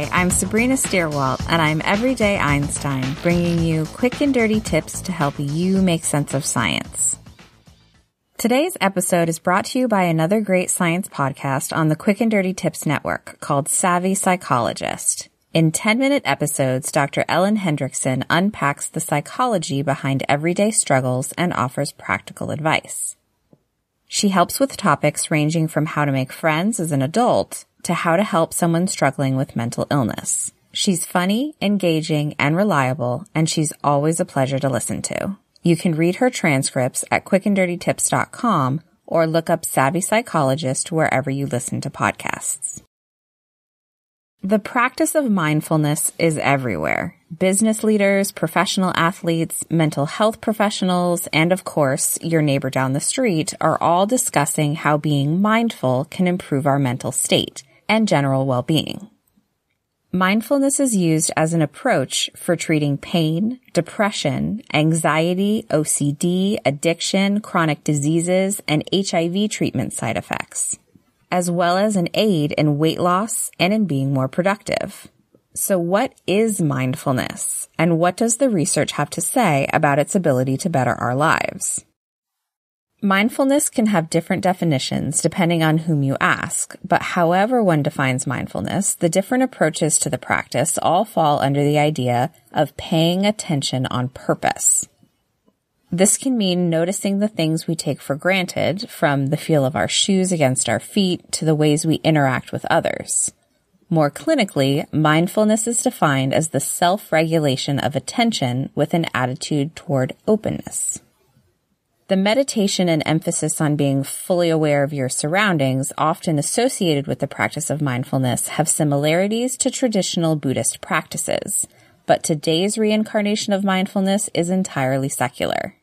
Hi, I'm Sabrina Stierwalt, and I'm Everyday Einstein, bringing you quick and dirty tips to help you make sense of science. Today's episode is brought to you by another great science podcast on the Quick and Dirty Tips Network called Savvy Psychologist. In 10 minute episodes, Dr. Ellen Hendrickson unpacks the psychology behind everyday struggles and offers practical advice. She helps with topics ranging from how to make friends as an adult to how to help someone struggling with mental illness. She's funny, engaging, and reliable, and she's always a pleasure to listen to. You can read her transcripts at quickanddirtytips.com or look up Savvy Psychologist wherever you listen to podcasts. The practice of mindfulness is everywhere. Business leaders, professional athletes, mental health professionals, and of course, your neighbor down the street are all discussing how being mindful can improve our mental state and general well-being. Mindfulness is used as an approach for treating pain, depression, anxiety, OCD, addiction, chronic diseases, and HIV treatment side effects, as well as an aid in weight loss and in being more productive. So what is mindfulness and what does the research have to say about its ability to better our lives? Mindfulness can have different definitions depending on whom you ask, but however one defines mindfulness, the different approaches to the practice all fall under the idea of paying attention on purpose. This can mean noticing the things we take for granted, from the feel of our shoes against our feet to the ways we interact with others. More clinically, mindfulness is defined as the self-regulation of attention with an attitude toward openness. The meditation and emphasis on being fully aware of your surroundings, often associated with the practice of mindfulness, have similarities to traditional Buddhist practices, but today's reincarnation of mindfulness is entirely secular.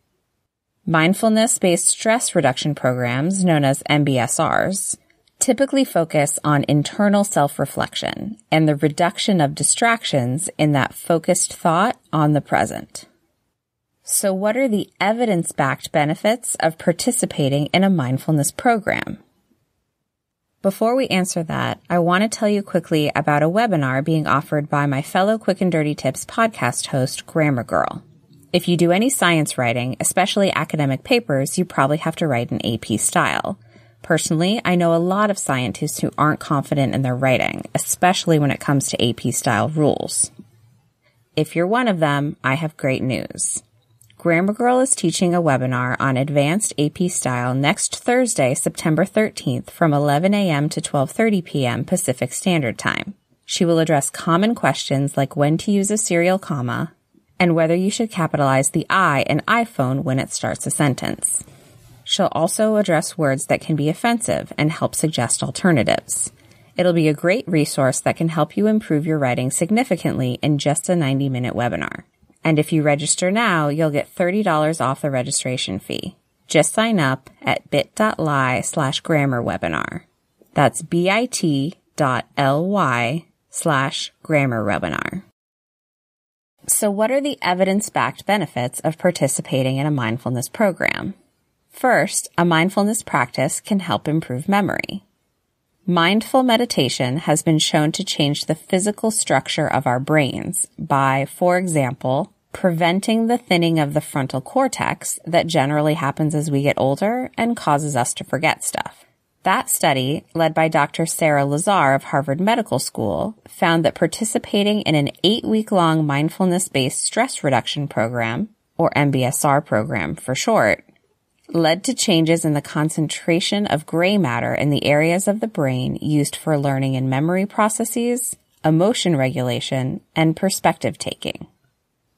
Mindfulness-based stress reduction programs, known as MBSRs, typically focus on internal self-reflection and the reduction of distractions in that focused thought on the present. So what are the evidence-backed benefits of participating in a mindfulness program? Before we answer that, I want to tell you quickly about a webinar being offered by my fellow Quick and Dirty Tips podcast host, Grammar Girl. If you do any science writing, especially academic papers, you probably have to write in AP style. Personally, I know a lot of scientists who aren't confident in their writing, especially when it comes to AP style rules. If you're one of them, I have great news. Grammar Girl is teaching a webinar on advanced AP style next Thursday, September 13th from 11 a.m. to 12:30 p.m. Pacific Standard Time. She will address common questions like when to use a serial comma and whether you should capitalize the I in iPhone when it starts a sentence. She'll also address words that can be offensive and help suggest alternatives. It'll be a great resource that can help you improve your writing significantly in just a 90 minute webinar. And if you register now, you'll get $30 off the registration fee. Just sign up at bit.ly slash grammar webinar. That's bit.ly slash grammar webinar. So what are the evidence-backed benefits of participating in a mindfulness program? First, a mindfulness practice can help improve memory. Mindful meditation has been shown to change the physical structure of our brains by, for example, preventing the thinning of the frontal cortex that generally happens as we get older and causes us to forget stuff. That study, led by Dr. Sarah Lazar of Harvard Medical School, found that participating in an eight week long mindfulness based stress reduction program, or MBSR program for short, led to changes in the concentration of gray matter in the areas of the brain used for learning and memory processes, emotion regulation, and perspective taking.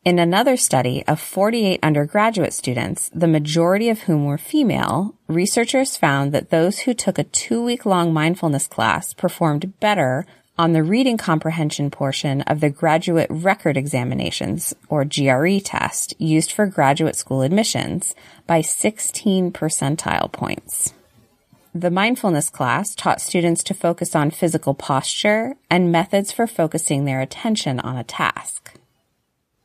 In another study of 48 undergraduate students, the majority of whom were female, researchers found that those who took a two week long mindfulness class performed better on the reading comprehension portion of the graduate record examinations, or GRE test, used for graduate school admissions by 16 percentile points. The mindfulness class taught students to focus on physical posture and methods for focusing their attention on a task.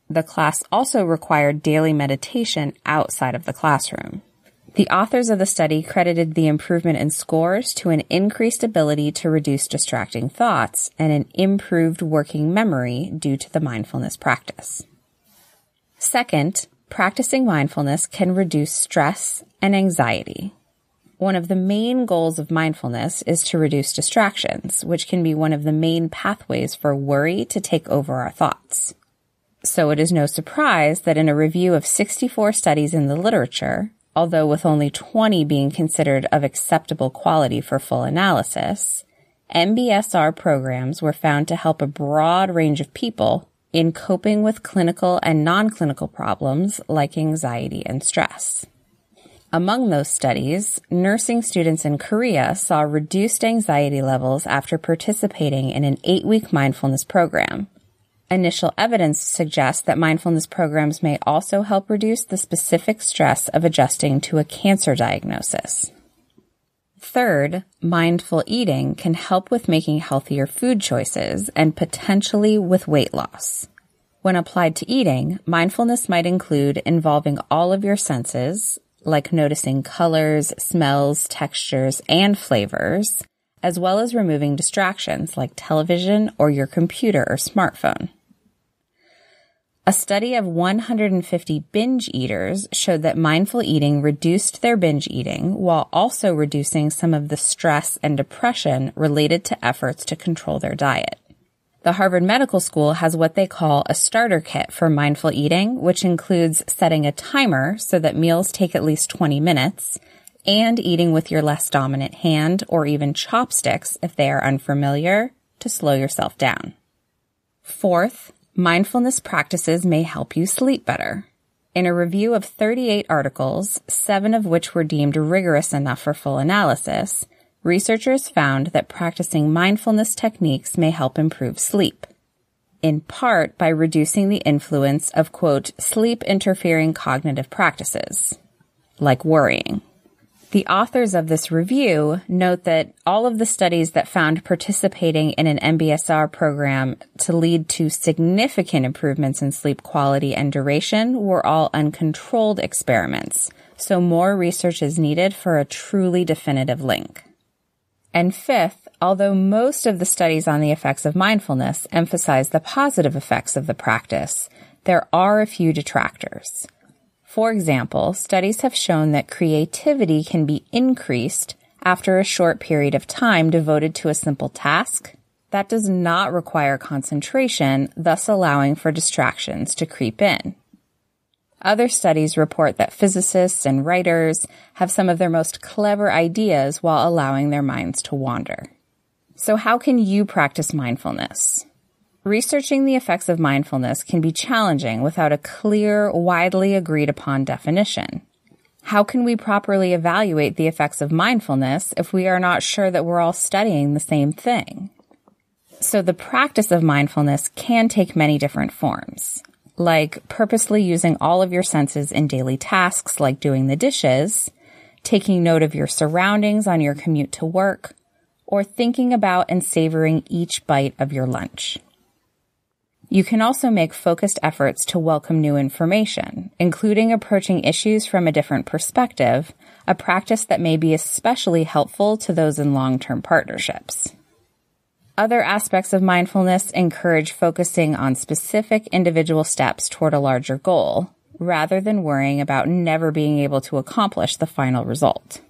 The class also required daily meditation outside of the classroom. The authors of the study credited the improvement in scores to an increased ability to reduce distracting thoughts and an improved working memory due to the mindfulness practice. Second, practicing mindfulness can reduce stress and anxiety. One of the main goals of mindfulness is to reduce distractions, which can be one of the main pathways for worry to take over our thoughts. So it is no surprise that in a review of 64 studies in the literature, although with only 20 being considered of acceptable quality for full analysis, MBSR programs were found to help a broad range of people in coping with clinical and non-clinical problems like anxiety and stress. Among those studies, nursing students in Korea saw reduced anxiety levels after participating in an eight week mindfulness program, Initial evidence suggests that mindfulness programs may also help reduce the specific stress of adjusting to a cancer diagnosis. Third, mindful eating can help with making healthier food choices and potentially with weight loss. When applied to eating, mindfulness might include involving all of your senses, like noticing colors, smells, textures, and flavors, as well as removing distractions like television or your computer or smartphone. A study of 150 binge eaters showed that mindful eating reduced their binge eating while also reducing some of the stress and depression related to efforts to control their diet. The Harvard Medical School has what they call a starter kit for mindful eating, which includes setting a timer so that meals take at least 20 minutes and eating with your less dominant hand or even chopsticks if they are unfamiliar to slow yourself down. Fourth, mindfulness practices may help you sleep better. In a review of 38 articles, seven of which were deemed rigorous enough for full analysis, researchers found that practicing mindfulness techniques may help improve sleep. In part by reducing the influence of quote, sleep interfering cognitive practices, like worrying. The authors of this review note that all of the studies that found participating in an MBSR program to lead to significant improvements in sleep quality and duration were all uncontrolled experiments, so more research is needed for a truly definitive link. And fifth, although most of the studies on the effects of mindfulness emphasize the positive effects of the practice, there are a few detractors. For example, studies have shown that creativity can be increased after a short period of time devoted to a simple task. That does not require concentration, thus allowing for distractions to creep in. Other studies report that physicists and writers have some of their most clever ideas while allowing their minds to wander. So how can you practice mindfulness? Researching the effects of mindfulness can be challenging without a clear, widely agreed upon definition. How can we properly evaluate the effects of mindfulness if we are not sure that we're all studying the same thing? So the practice of mindfulness can take many different forms, like purposely using all of your senses in daily tasks like doing the dishes, taking note of your surroundings on your commute to work, or thinking about and savoring each bite of your lunch. You can also make focused efforts to welcome new information, including approaching issues from a different perspective, a practice that may be especially helpful to those in long-term partnerships. Other aspects of mindfulness encourage focusing on specific individual steps toward a larger goal, rather than worrying about never being able to accomplish the final result.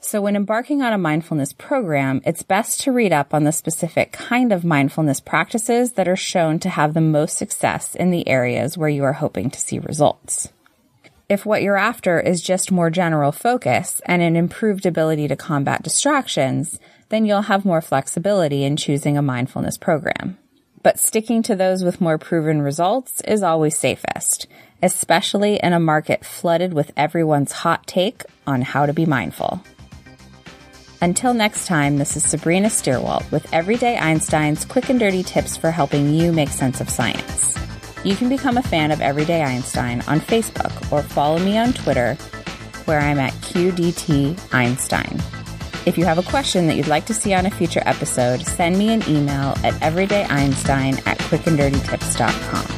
So when embarking on a mindfulness program, it's best to read up on the specific kind of mindfulness practices that are shown to have the most success in the areas where you are hoping to see results. If what you're after is just more general focus and an improved ability to combat distractions, then you'll have more flexibility in choosing a mindfulness program. but sticking to those with more proven results is always safest, especially in a market flooded with everyone's hot take on how to be mindful. Until next time, this is Sabrina Stierwalt with Everyday Einstein's quick and dirty tips for helping you make sense of science. You can become a fan of Everyday Einstein on Facebook or follow me on Twitter, where I'm at QDT Einstein. If you have a question that you'd like to see on a future episode, send me an email at everydayeinstein at quickanddirtytips.com.